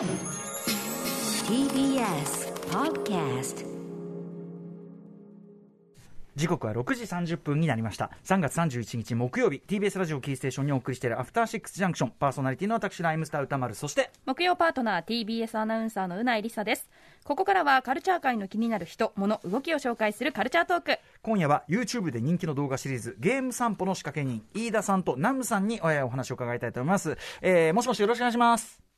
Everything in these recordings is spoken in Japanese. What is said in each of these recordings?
TBS Podcast 時刻は6時30分になりました。3月31日木曜日 TBS ラジオキーステーションにお送りしているアフターシックスジャンクションパーソナリティの私ライムスター歌丸そして木曜パートナー TBS アナウンサーのうないりさです。ここからはカルチャー界の気になる人物動きを紹介するカルチャートーク。今夜は YouTube で人気の動画シリーズゲーム散歩の仕掛け人飯田さんとナムさんにえーお話を伺いたいと思います、えーもしもしよろしくお願いします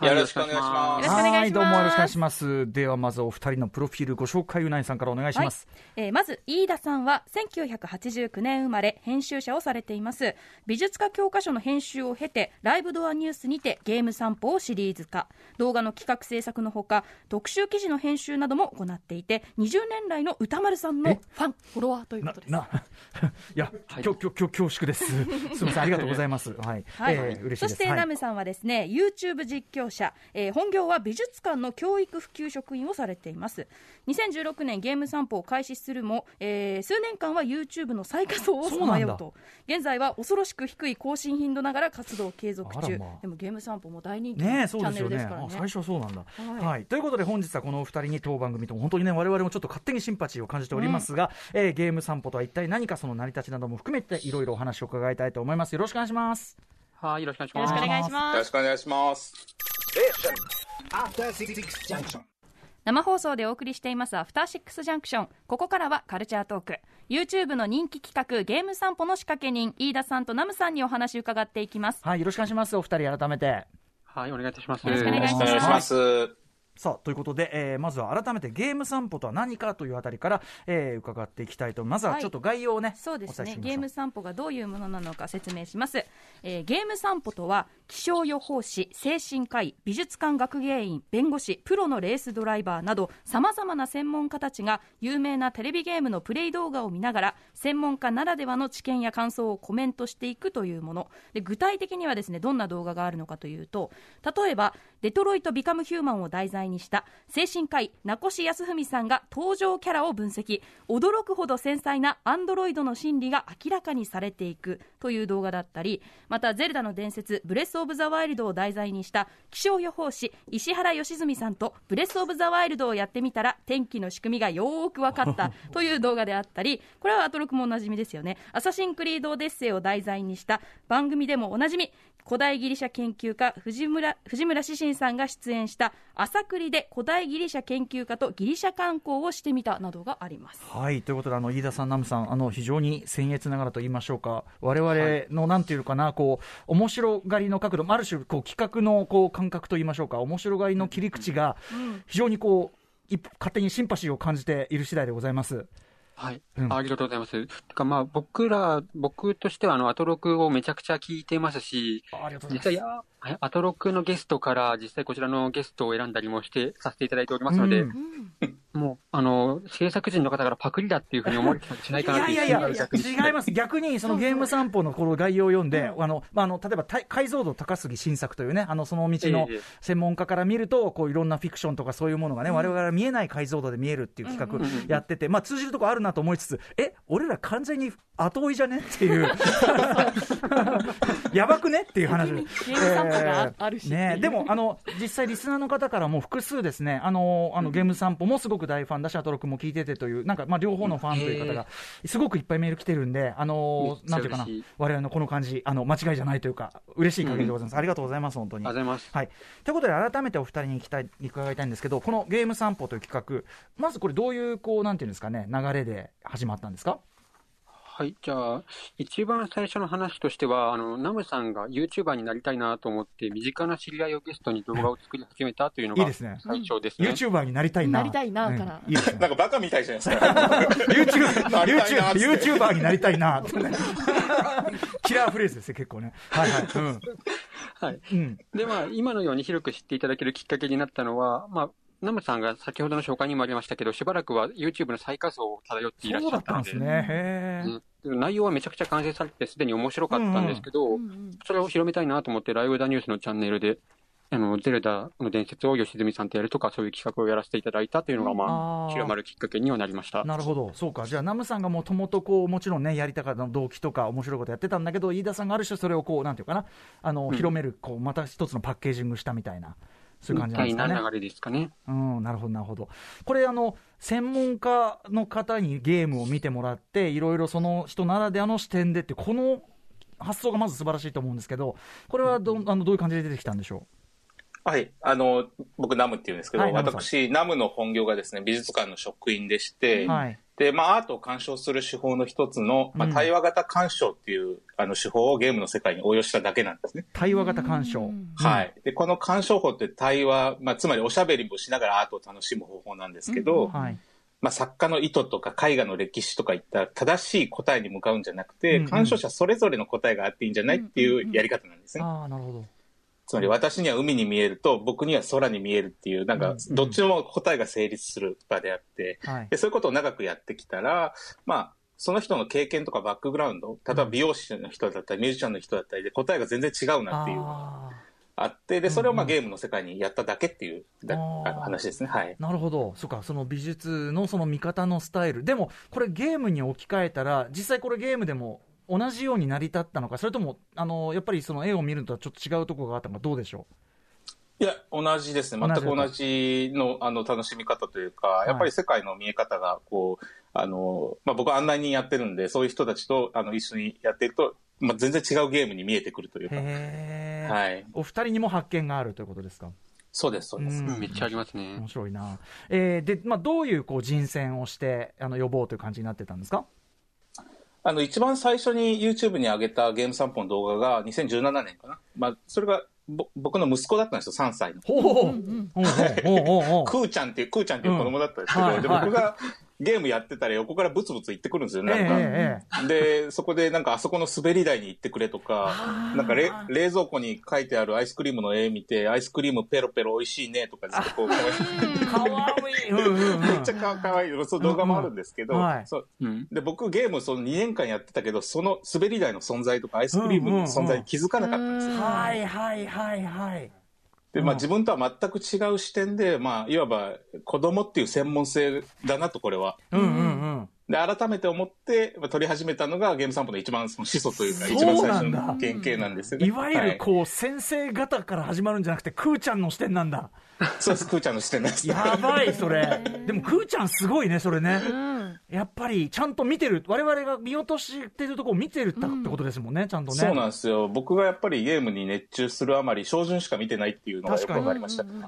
よろしくお願いしまよろしくお願いします。はいどうもよろしくお願いします。ではまずお二人のプロフィールご紹介うないさんからお願いします、えーまず飯田さんは1989年生まれ編集者をされています。美術家教科書の編集を経てライブドアニュースにてゲーム散歩をシリーズ化。動画の企画制作のほか特集記事の編集なども行っていて20年来の歌丸さんのファンフォロワーということです。いや、きょきょきょ恐縮です。すみません、ありがとうございます。はい、はい。えー嬉しいそしてナムさんはですね、YouTube 実況者、えー本業は美術館の教育普及職員をされています。2016年ゲーム散歩を開始するも、えー数年間は YouTube の最下層をさまようと。現在は恐ろしく低い更新頻度ながら活動を継続中、まあ。でもゲーム散歩も大人気のねえチャンネルですからね。あ最初はそうなんだ、ははい。いということで本日はこのお二人に当番組と本当にね我々もちょっと勝手にシンパチーを感じておりますが、えーゲーム散歩とは一体何かその成り立ちなども含めていろいろお話を伺いたいと思います。よろしくお願いします。はい、よろしくお願いしよろます。しくお願いしす。よろしくお願いします。生放送でお送りしていますアフターシックスジャンクション。ここからはカルチャートーク。YouTube の人気企画ゲーム散歩の仕掛け人飯田さんとナムさんにお話を伺っていきます。はいよろしくお願いします。お二人改めて。はい、お願いいたします。よろしくお願いします。お願いします。さあということで、えーまずは改めてゲーム散歩とは何かというあたりから、えー伺っていきたいとまずはちょっと概要をね、そうですね。ゲーム散歩がどういうものなのか説明します、えーゲーム散歩とは気象予報士精神科医美術館学芸員弁護士プロのレースドライバーなどさまざまな専門家たちが有名なテレビゲームのプレイ動画を見ながら専門家ならではの知見や感想をコメントしていくというもの。で具体的にはですねどんな動画があるのかというと例えばデトロイト・ビカム・ヒューマンを題材にした精神科医名越康文さんが登場キャラを分析。驚くほど繊細なアンドロイドの心理が明らかにされていく。という動画だったりまたゼルダの伝説ブレス・オブ・ザ・ワイルドを題材にした気象予報士石原良純さんとブレス・オブ・ザ・ワイルドをやってみたら天気の仕組みがよーく分かった。という動画であったりこれはアトロクもおなじみですよね。アサシン・クリード・オデッセイを題材にした番組でもおなじみ古代ギリシャ研究家藤村藤村志信さんが出演した朝栗で古代ギリシャ研究家とギリシャ観光をしてみたなどがあります。はいということであの飯田さん、ナムさんあの非常に僭越ながらと言いましょうか。我々のなんていうのかなこう面白がりの角度ある種こう企画のこう感覚と言いましょうか。面白がりの切り口が非常にこう一勝手にシンパシーを感じている次第でございます。はい、うん。ありがとうございます。てかまあ、僕ら、僕としては、あの、アトロクをめちゃくちゃ聞いてますし、ありがとうございます。実際、アトロクのゲストから、実際こちらのゲストを選んだりもして、させていただいておりますので、うんもう、あの、制作陣の方からパクリだっていうふうに思われてたんじゃないかなっていやいやいや、逆に違います、逆にそのゲーム散歩のこの概要を読んで、あのまあ、あの例えばた解像度高杉新作というね、あのその道のええ専門家から見ると、こういろんなフィクションとかそういうものがね、われわれが見えない解像度で見えるっていう企画やってて、まあ、通じるとこあるなと思いつつ、え、俺ら完全に後追いじゃねっていう、やばくねっていう話。ゲーム散歩があるしっていう。ね、でもあの実際、リスナーの方からも複数ですね、あのあのゲーム散歩もすごく大ファンだし、アトロクも聞いててという、なんかまあ両方のファンという方が、すごくいっぱいメール来てるんで、あのめっちゃなんていうかな嬉しい、我々のこの感じ、あの間違いじゃないというか、嬉しい限りでございます。ありがとうございます、本当に。ありがとうございます。はい、ということで、改めてお二人に聞きたい伺いたいんですけど、このゲーム散歩という企画、まずこれ、どういうこうなんていうんですかね、流れで始まったんですか？はい。じゃあ、一番最初の話としては、あの、ナムさんが YouTuber になりたいなと思って、身近な知り合いをゲストに動画を作り始めたというのがいいですね最初ですね。YouTuber になりたいな。なりたいなからうんいいですねなんかバカみたいじゃないですか。YouTuber になりたいなってねキラーフレーズですよ、結構ね。はいはい。うんはい。うんで、まあ、今のように広く知っていただけるきっかけになったのは、まあ、ナムさんが先ほどの紹介にもありましたけど、しばらくは YouTube の最下層を漂っていらっしゃったので、たんですね。内容はめちゃくちゃ完成されてすでに面白かったんですけど、それを広めたいなと思って、ライブダニュースのチャンネルで、あの、ゼルダの伝説を吉住さんとやるとか、そういう企画をやらせていただいたというのが、まあ広まるきっかけにはなりました。なるほど、そうか、じゃあ、ナムさんがもともとこう、もちろんね、やりたかった動機とか、面白いことやってたんだけど、飯田さんがある種、それをこう、なんていうかな、あの、広める、こう、また一つのパッケージングしたみたいなそういう感じなんですかね。な流れですかね。うん、なるほど、なるほど。これ、あの、専門家の方にゲームを見てもらって、いろいろその人ならではの視点でって、この発想がまず素晴らしいと思うんですけど、これはどあのどういう感じで出てきたんでしょはい。あの、僕、ナムって言うんですけど、はい私、ナムの本業がですね、美術館の職員でして、う。はい。で、まあ、アートを鑑賞する手法の一つの、まあ、うん対話型鑑賞っていう、あの、手法をゲームの世界に応用しただけなんですね。対話型鑑賞。はい。で、この鑑賞法って対話、まあ、つまりおしゃべりもしながらアートを楽しむ方法なんですけど、はい。まあ、作家の意図とか絵画の歴史とかいった正しい答えに向かうんじゃなくて、うんうん鑑賞者それぞれの答えがあっていいんじゃないっていうやり方なんですね。ああ、なるほど。つまり私には海に見えると、僕には空に見えるっていう、なんかうん、どっちも答えが成立する場であって、はいで。そういうことを長くやってきたら、まあ、その人の経験とかバックグラウンド、例えば美容師の人だったり、ミュージシャンの人だったりで答えが全然違うなっていうのがああって、で、それをまあうんゲームの世界にやっただけっていうだあの話ですね。はい。あ、なるほど。そっか、その美術のその見方のスタイル。でも、これゲームに置き換えたら、実際これゲームでも同じように成り立ったのか、それとも、あの、やっぱりその絵を見るのとはちょっと違うところがあったのか、どうでしょいや、同じですね。全く同じの、あの、楽しみ方というか、やっぱり世界の見え方が、こう、あの、まあ、僕は案内人やってるんで、そういう人たちと、あの、一緒にやっていくと、まあ、全然違うゲームに見えてくるというう。か。はい。お二人にも発見があるということですか？そうです、そうです。うんめっちゃありますね面。白いな。えーで、まあ、どういうこう人選をして、あの、呼ぼうという感じになってたんですか？あの、一番最初に YouTube に上げたゲーム散歩の動画が2017年かな。まあ、それが、ぼ僕の息子だったんですよ、3歳の。ほうほう。ほうクーちゃんっていう、クーちゃんっていう子供だったんですけど、で、うんはい僕がゲームやってたら横からブツブツ言ってくるんですよ、なんか。ええで、そこでなんかあそこの滑り台に行ってくれとか、なんかれ冷蔵庫に書いてあるアイスクリームの絵見て、アイスクリームペロペロ美味しいねとかずっとこう、ええ かわいい。めっちゃかかわいい、そう動画もあるんですけど。で僕ゲームその2年間やってたけど、その滑り台の存在とかアイスクリームの存在に気づかなかったんですよ。はいはいはいはい。で、まあ自分とは全く違う視点で、まあいわば子供っていう専門性だなと、これは。うんうんうん。で、改めて思って、まあ、撮り始めたのがゲーム散歩の一番その始祖というか、一番最初の原型なんですよね。いわゆはいるこう、先生方から始まるんじゃなくて、クーちゃんの視点なんだ。そうです、クーちゃんの視点なんです。やばい、それ。でも、クーちゃんすごいね、それね。うんやっぱり、ちゃんと見てる。我々が見落としてるところを見てるってことですもんね、ちゃんとね。そうなんですよ。僕がやっぱりゲームに熱中するあまり、照準しか見てないっていうのがよくわかりました。うんうん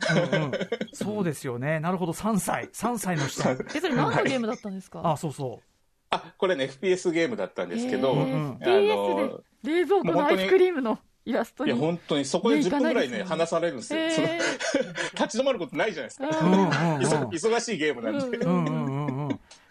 そうですよね。なるほど、3歳。3歳の視点。え、それ何のゲームだったんですか？あ、そうそあ、これね、FPS ゲームだったんですけど、あの、で冷蔵庫のアイスクリームのイラストいや、に。本当にそこでね10分ぐらいね、話されるんですよ。立ち止まることないじゃないですか。う。うんうんうん。忙忙しいゲームなんで。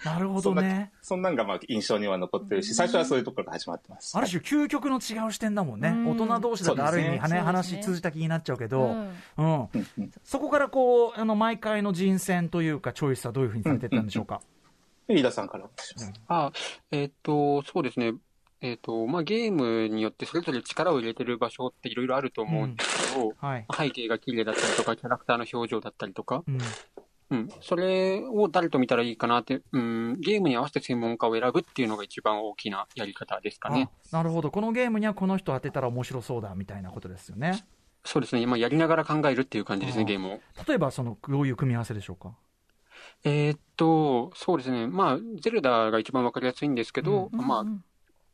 うんうんうんうん。なるほどね。そんなんがまあ印象には残ってるし、最初はそういうところから始まってます。ある種、究極の違う視点だもんね。うん大人同士だとある意味、そうね、話通じた気になっちゃうけど、うんうん。うんうんそこからこう、あの、毎回の人選というか、チョイスはどういうふうにされてったんでしょうか？で飯田さんからお願いします。あ、えっ、と、そうですね。えっ、と、まあ、ゲームによってそれぞれ力を入れてる場所っていろいろあると思うんですけど、はい。背景が綺麗だったりとか、キャラクターの表情だったりとか、うん。うん。それを誰と見たらいいかなって、うん、ゲームに合わせて専門家を選ぶっていうのが一番大きなやり方ですかね。あなるほど。このゲームにはこの人当てたら面白そうだ、みたいなことですよね。そうですね。まあ、やりながら考えるっていう感じですね、あゲームを。例えば、その、どういう組み合わせでしょうか？えーっと、そうですね。まあ、ゼルダが一番わかりやすいんですけど、うんまあう、ん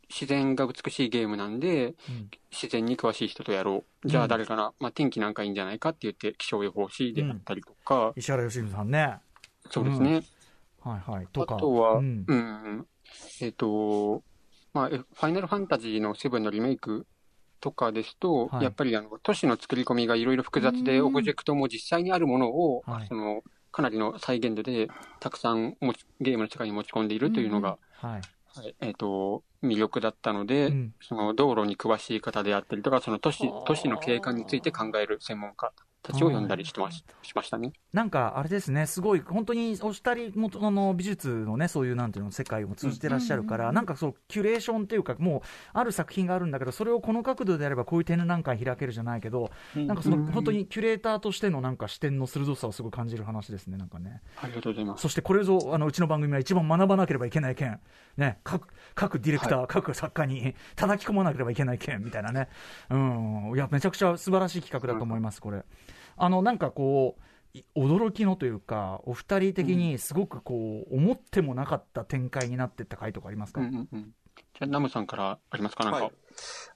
自然が美しいゲームなんで、うん自然に詳しい人とやろう。じゃあ誰かな、まあ、天気なんかいいんじゃないかって言って、気象予報士であったりとか、石原良純さんね。そうですね。はいはい。とあか。とは、ううんん、えーっと、まあ、えファイナルファンタジーのセブンのリメイクとかですと、はいやっぱりあの都市の作り込みがいろいろ複雑で、うんオブジェクトも実際にあるものを、はいそのかなりの再現度でたくさん持ちゲームの世界に持ち込んでいるというのが、はい。はいえっ、と、魅力だったので、うん。その道路に詳しい方であったりとか、その都市はあ、都市の景観について考える専門家たちを呼んだりしてまししましたね。なんかあれですね、すごい、本当にお二人もあの美術のね、そういうなんていうの、世界を通じてらっしゃるから、なんかそう、キュレーションっていうか、もう、ある作品があるんだけど、それをこの角度であれば、こういう展覧会開けるじゃないけど、なんかその、本当にキュレーターとしてのなんか視点の鋭さをすごい感じる話ですね、なんかね。ありがとうございます。そしてこれぞ、あのうちの番組は一番学ばなければいけない件、ね、各各ディレクター、各作家に 叩き込まなければいけない件みたいなね、うん、いや、めちゃくちゃ素晴らしい企画だと思います、これ。あのなんかこうい驚きのというかお二人的にすごくこう、思ってもなかった展開になってった回とかありますか、うんうんうん。じゃあ、ナムさんからありますか？なんか。はい。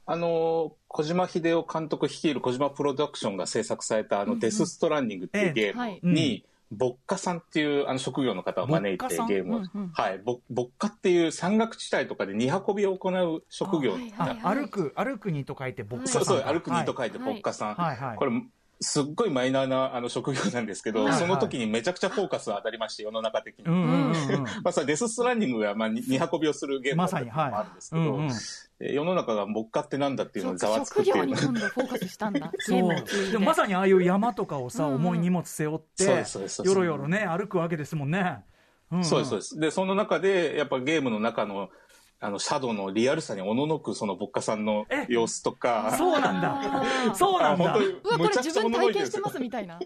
あの、小島秀夫監督率いる小島プロダクションが制作された、あの、デス・ストランディングっていうゲーはい。うん。ムに、ボッカさんっていうあの職業の方を招いてボッカさん？ゲームを、うんうんはい、ボボッカっていう山岳地帯とかで荷運びを行う職業、はいあ歩く歩くにと書いてボッカさんそうそう、歩くにとい書いてボッカさん。はいはい。これ、すっごいマイナーなあの職業なんですけど、はいはいその時にめちゃくちゃフォーカスが当たりまして、世の中的に。うんうんうんうん まあ、デス・ストランディングが、まあ、に荷運びをするゲームだったっていうのもあるんですけど、うんうんえ世の中がボッカってなんだっていうのそうをざわつく職っていう業に今度フォーカスしたんだ。ゲ そう。でもまさにああいう山とかをさ、うんうん重い荷物背負ってよろよろね歩くわけですもんね、んんそうです、そうです。で、その中で、やっぱゲームの中の、あの、シャドウのリアルさにおののく、その、ボッカさんのえ様子とか、そうなんだ。そうなんだ。あ本当にうわ、これ自分体験してますみたいな。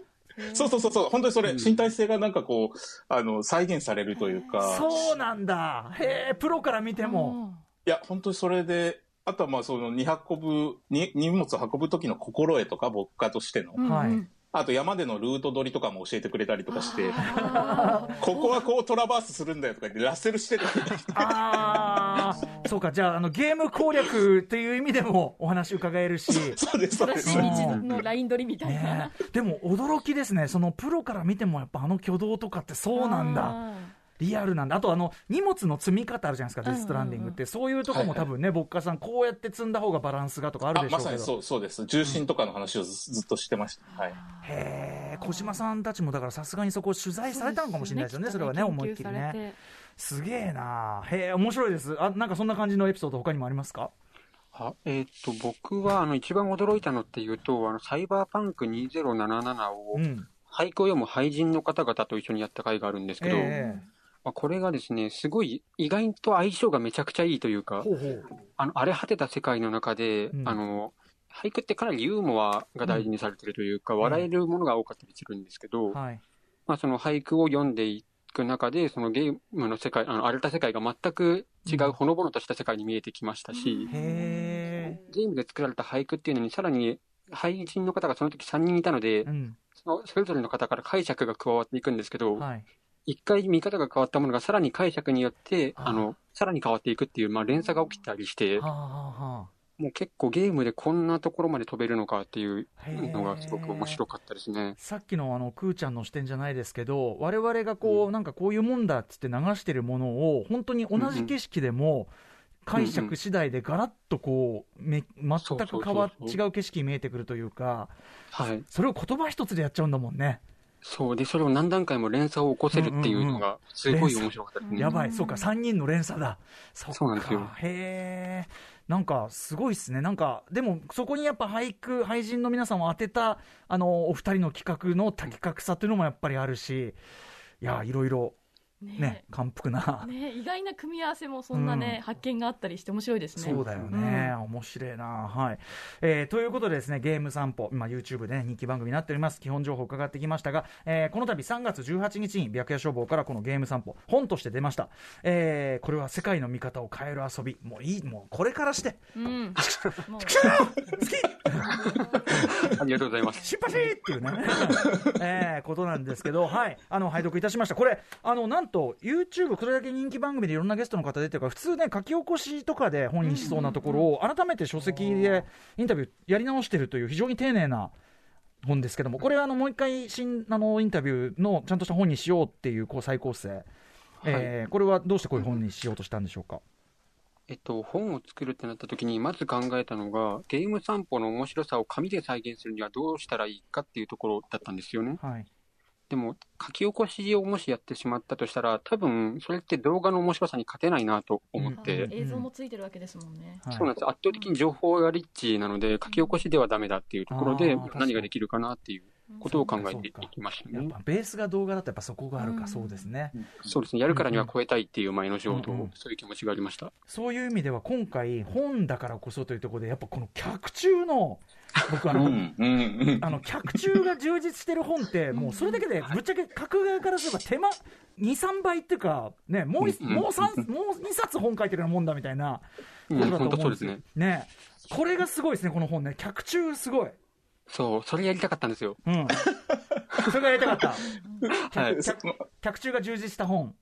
そうそうそうそう、本当にそれ、身体性がなんかこう、あの、再現されるというか、そうなんだ。へえプロから見ても、いや、本当にそれで、あとはまあ、その、荷運ぶ、に荷物を運ぶ時の心得とか、ボッカとしての、うん。はい。うんあと山でのルート取りとかも教えてくれたりとかして、ここはこうトラバースするんだよとか言って、ラッセルしてる。そうか。じゃああのゲーム攻略っていう意味でもお話伺えるし。そうです、そうです。正しい道のライン取りみたいな。でも驚きですね。そのプロから見てもやっぱあの挙動とかってそうなんだ。あリアルなんだ。あとあの荷物の積み方あるじゃないですか、うんデストランディングって。そういうとこも多分ね、ボッカさんこうやって積んだ方がバランスがとかあるあでしょうけど。まさにそうそうです。重心とかの話をずずっとしてました。はい。へえ小島さんたちもだからさすがにそこ取材されたのかもしれないですよね。それはね思いっきりね。すげえな。へえ面白いです。あなんかそんな感じのエピソード他にもありますか？あえっ、と、僕は、あの、一番驚いたのっていうと、あの、サイバーパンク2077を、うん。俳句を読む俳人の方々と一緒にやった回があるんですけど、えまあ、これがですね、すごい、意外と相性がめちゃくちゃいいというえか、ほうほう。あの、荒れ果てた世界の中で、うん。あの、俳句ってかなりユーモアが大事にされてるというか、ん。笑えるものが多かったりするんですけど、はい。まあ、その俳句を読んでいく中で、そのゲームの世界、あの、荒れた世界が全く違うん。うほのぼのとした世界に見えてきましたし、ゲームで作られた俳句っていうのに、さらに、俳人の方がその時3人いたので、うん。そのそれぞれの方から解釈が加わっていくんですけど、はい一回見方が変わったものがさらに解釈によって、あの、さらに変わっていくっていう、まあ、連鎖が起きたりしてもう結構ゲームでこんなところまで飛べるのかっていうのがすごく面白かったですね。さっきのあのクーちゃんの視点じゃないですけど我々がこう、なんかこういうもんだっつって流してるものを本当に同じ景色でも解釈次第でガラッとこうめ全く変わ違う景色に見えてくるというかはい。それを言葉一つでやっちゃうんだもんね、そう。で、それを何段階も連鎖を起こせるっていうのが、すごい面白かったですね。やばい。そうか。3人の連鎖だ。そうなんですよ。へえなんかすごいっすね。なんかでもそこにやっぱ俳句俳人の皆さんを当てたあのお二人の企画の的確さっていうのもやっぱりあるしいやいろいろね。ね感服な、ね意外な組み合わせもそんなね、うん。発見があったりして面白いですね。そうだよね、面白いな、はい。えーということでですねゲーム散歩、今 YouTube で、ね、人気番組になっております。基本情報伺ってきましたが、えーこの度3月18日に白夜消防からこのゲーム散歩本として出ました、えーこれは世界の見方を変える遊び。もういい。もうこれからして。うん。もう。ありがとうございます。シンパシーっていうね、えーことなんですけど、はい、あの拝読いたしました、これ、あのなんと YouTube、これだけ人気番組でいろんなゲストの方出てるから、普通ね、書き起こしとかで本にしそうなところを、改めて書籍でインタビューやり直してるという、非常に丁寧な。本ですけども、これはあのもう一回新あのインタビューのちゃんとした本にしようっていうこう再構成、えーこれはどうしてこういう本にしようとしたんでしょうか？えっと、本を作るってなった時に、まず考えたのが、ゲーム散歩の面白さを紙で再現するにはどうしたらいいかっていうところだったんですよね。はい、でも、書き起こしをもしやってしまったとしたら、多分、それって動画の面白さに勝てないなと思って、うん映像もついてるわけですもんね。はいそうなんです。圧倒的に情報がリッチなので、書き起こしではダメだっていうところで何ができるかなっていうことを考えていきましたね。やっぱベースが動画だとやっぱそこがあるか、うんそうですね。そうですね。やるからには超えたいっていう前の仕事うんうんを、そういう気持ちがありました？そういう意味では今回本だからこそというところでやっぱこの脚注の僕あの、うん、うん、うん。あの脚注が充実してる本ってもうそれだけでぶっちゃけ書く側からすれば手間23倍っていうかねもう一うんもう三もう2冊本書いてるようなもんだみたいなうんことだと思うんですすね。ねこれがすごいですねこの本ね脚注すごいそう、それやりたかったんですよ。うん。それがやりたかった。はい。脚脚中が充実した本。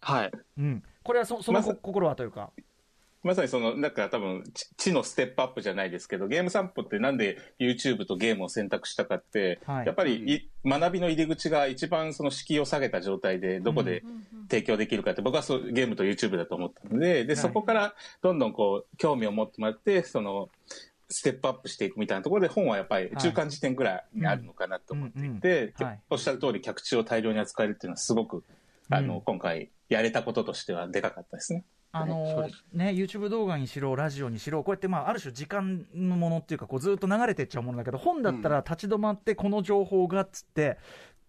はい。うん。これはそそのまさ心はというか。まさにその、なんか多分、知知のステップアップじゃないですけど、ゲーム散歩ってなんで YouTube とゲームを選択したかって、はい。やっぱりい学びの入り口が一番その敷居を下げた状態でどこで提供できるかって、僕はそうゲームと YouTube だと思ったので、で、い。そこからどんどんこう、興味を持ってもらって、その、ステップアップしていくみたいなところで本はやっぱり中間時点ぐらいにあるのかなと思ってい。て、おっしゃる通り客中を大量に扱えるっていうのはすごく、あの、うん。今回やれたこととしてはでかかったですね。あのね、YouTube 動画にしろ、ラジオにしろ、こうやって、まあ、ある種時間のものっていうか、こうずっと流れてっちゃうものだけど、本だったら立ち止まって、この情報がっつって、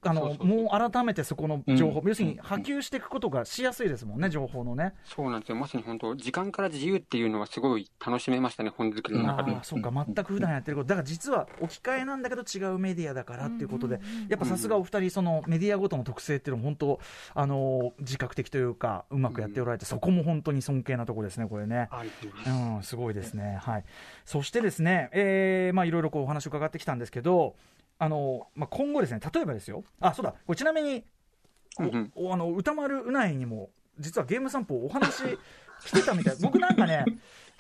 あのそうそうそうもう改めてそこの情報、うん要するに波及していくことがしやすいですもんね、情報のね。そうなんですよ。まさに本当、時間から自由っていうのはすごい楽しめましたね、本作りの中でああ、。そうか、全く普段やってること、だから実は置き換えなんだけど、違うメディアだからっていうことで、やっぱさすがお二人、そのメディアごとの特性っていうのも、本当、あの自覚的というか、うまくやっておられて、そこも本当に尊敬なところですね、これね。うん、すごいですね。はい。そしてですね、えー、まあいろいろこうお話を伺ってきたんですけど、あの、まあ今後ですね、例えばですよ、あ、そうだ、これちなみに、うんうんおあの、歌丸うないにも、実はゲーム散歩お話来てたみたい。僕なんかね、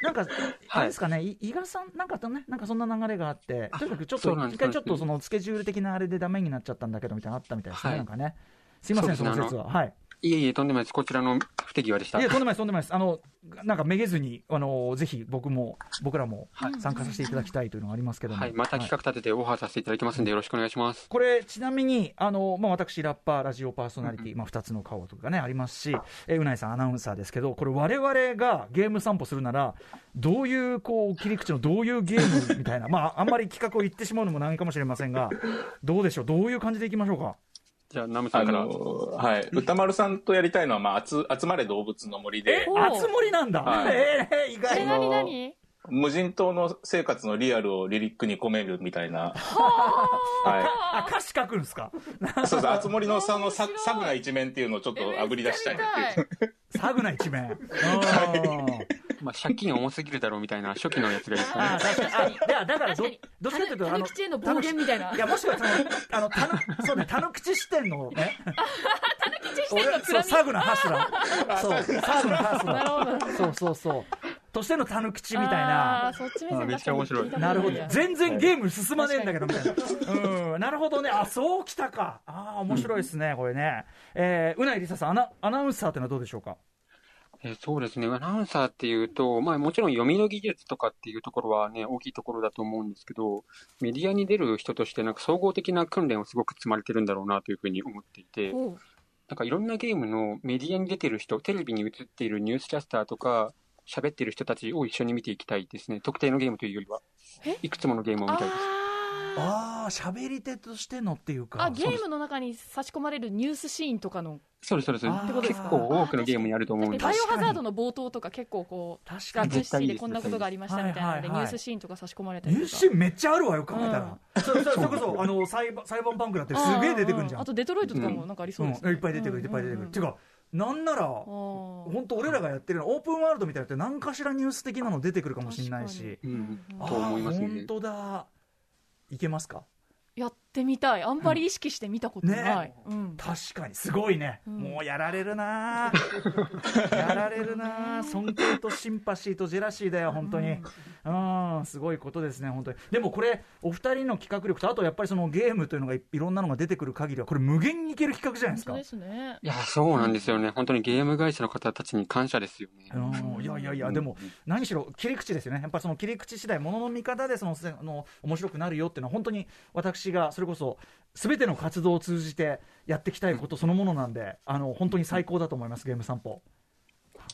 なんか、あれですかね、い伊賀さん、なんかね、なんかそんな流れがあって、とにかくちょっと、一回ちょっとそのスケジュール的なあれでダメになっちゃったんだけど、みたいなのあったみたいですね、はいなんかね。すいません、その説は。はい。いえいえ、とんでもないです。こちらの不手際でした。いや、とんでもないです、とんでもないです。あの、なんかめげずに、あの、ぜひ僕も、僕らもはい参加させていただきたいというのがありますけども。はい。また企画立ててオファーさせていただきますんで、よろしくお願いします。これ、ちなみに、あの、まあ、私、ラッパー、ラジオパーソナリティ、まあ、二つの顔とかね、ありますし、えーうないさん、アナウンサーですけど、これ、我々がゲーム散歩するなら、どういう、こう、切り口のどういうゲームみたいな、まあ、あんまり企画を言ってしまうのもなんかもしれませんが、どうでしょう、どういう感じでいきましょうか？じゃあ、ナムさあんから。のはい。歌丸さんとやりたいのは、まあ、集集まれ動物の森で、おあつ森なんだ。はいえー、意え、外。なになに無人島の生活のリアルをリリックに込めるみたいな。はあ、歌詞書くんですか？い。そうです。あつ森のそのササグな一面っていうのをちょっと炙り出したいなっていう。サグな一面。うんまあ、借金重すぎるだろうみたいな初期のやつがいいですかあね。確かに。だからど、どっちかというと、タヌキチへの暴言みたいな。いや、もしくはその、あの、たぬ、そうね、たぬ口視点のね。たぬ口視点のそう、サグなハスラー。そう、サグなハスなラるほど。ー。そうそうそう。としてのたぬ口みたいな。そっちめっちゃ面白いなるほど。全然ゲーム進まねえんだけど、みたいな。確うん。なるほどね。あ、そうきたか。ああ、面白いですね、これね。えー、うないりささん、アナ、アナウンサーってのはどうでしょうか？えーそうですね。アナウンサーっていうと、まあもちろん読みの技術とかっていうところはね、大きいところだと思うんですけど、メディアに出る人としてなんか総合的な訓練をすごく積まれてるんだろうなというふうに思っていて、なんかいろんなゲームのメディアに出てる人、テレビに映っているニュースキャスターとか、喋ってる人たちを一緒に見ていきたいですね。特定のゲームというよりはえ？いくつものゲームを見たいです。あああ、喋り手としてのっていうか。ーあ、ゲームの中に差し込まれるニュースシーンとかの。そうです、そうですあー。結構多くのゲームにあると思うんでバイオハザードの冒頭とか結構こう、確かにシティでこんなことがありましたみたいなので、ニュースシーンとか差し込まれたりとか。ニュースシーンめっちゃあるわよ、考えたら。それこそ、あの、裁判、裁判バンクだってすげえ出てくるじゃん。あとデトロイトとかもなんかありそうですうんいっぱい出てくる、いっぱい出てくる。っていうか、なんなら、あー本当俺らがやってるのオープンワールドみたいなのって何かしらニュース的なの出てくるかもしれないし。うん、あと思いますね本。当だ。いけますか？やってみたい。あんまり意識して見たことない。うん。確かに、すごいね。うんもうやられるなぁ やられるなぁ尊敬とシンパシーとジェラシーだよ、本当に。うん、すごいことですね、本当に。でもこれ、お二人の企画力と、あとやっぱりそのゲームというのがいいろんなのが出てくる限りは、これ無限にいける企画じゃないですか本当で。すね。いや、そうなんですよね。本当にゲーム会社の方たちに感謝ですよね。うんいやいやいや、でも、何しろ切り口ですよね、やっぱその切り口次第、ものの見方でそのせあの面白くなるよっていうのは、本当に私がそれこそ、すべての活動を通じてやっていきたいことそのものなんで、あの本当に最高だと思います、ゲーム散歩。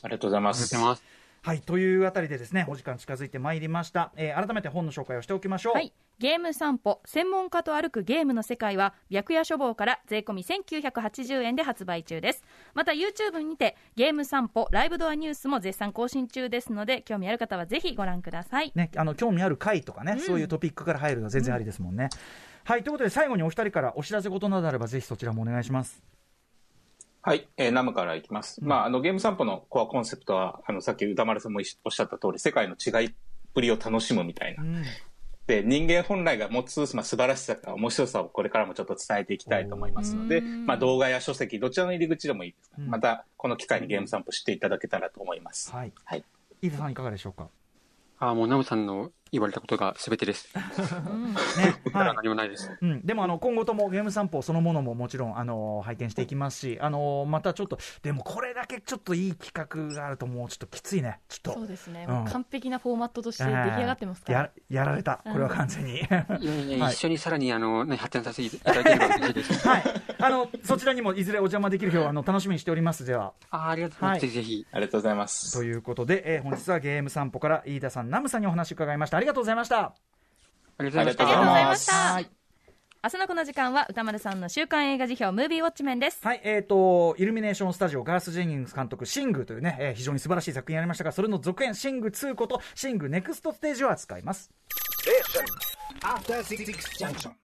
ありがとうございまありがとうす。ございます。はい、というあたりでですね、お時間近づいてまいりました。えー改めて本の紹介をしておきましょう。はい。ゲーム散歩、専門家と歩くゲームの世界は、白夜書房から税込み1980円で発売中です。また YouTube にて、ゲーム散歩、ライブドアニュースも絶賛更新中ですので、興味ある方はぜひご覧ください。ね、あの興味ある回とかね、そういうトピックから入るのは全然ありですもんね。はい、ということで最後にお二人からお知らせ事などあればぜひそちらもお願いします。はい、えー、ナムからいきます。まあ、あの、ゲーム散歩のコアコンセプトは、あの、さっき歌丸さんもおっしゃった通り、世界の違いっぷりを楽しむみたいなうんで人間本来が持つ、まあ、素晴らしさか面白さをこれからもちょっと伝えていきたいと思いますので、まあ、動画や書籍どちらの入り口でもいいです、またこの機会にゲーム散歩していただけたらと思います。はい。はい飯田さんいかがでしょうか？ああ、もうナムさんの言われたことが全てです。ね、はい。だから何もないです。うん、でもあの今後ともゲーム散歩そのものももちろんあの拝見していきますし、あのまたちょっとでもこれだけちょっといい企画があるともうちょっときついね。ちょっと。そうですね、うん。完璧なフォーマットとして出来上がってますから、ややられた。これは完全に、一緒にさらにあの、ね、発展させていただければ嬉しいです。はい。あのそちらにもいずれお邪魔できる日をあの楽しみにしております。では。あーありがとうございます。はい。ぜひぜひ。ありがとうございます。ということで、えー本日はゲーム散歩から飯田さんナムさんにお話伺いました。ありがとうございましたありがとうございました。ありがとうございました明日のこの時間は歌丸さんの週刊映画辞表ムービーウォッチメンですはい、えーと、イルミネーションスタジオ、ガース・ジェニングス監督、シングというね、えー非常に素晴らしい作品ありましたが、それの続編、シング2こと、シングネクストステージを扱います。Junction.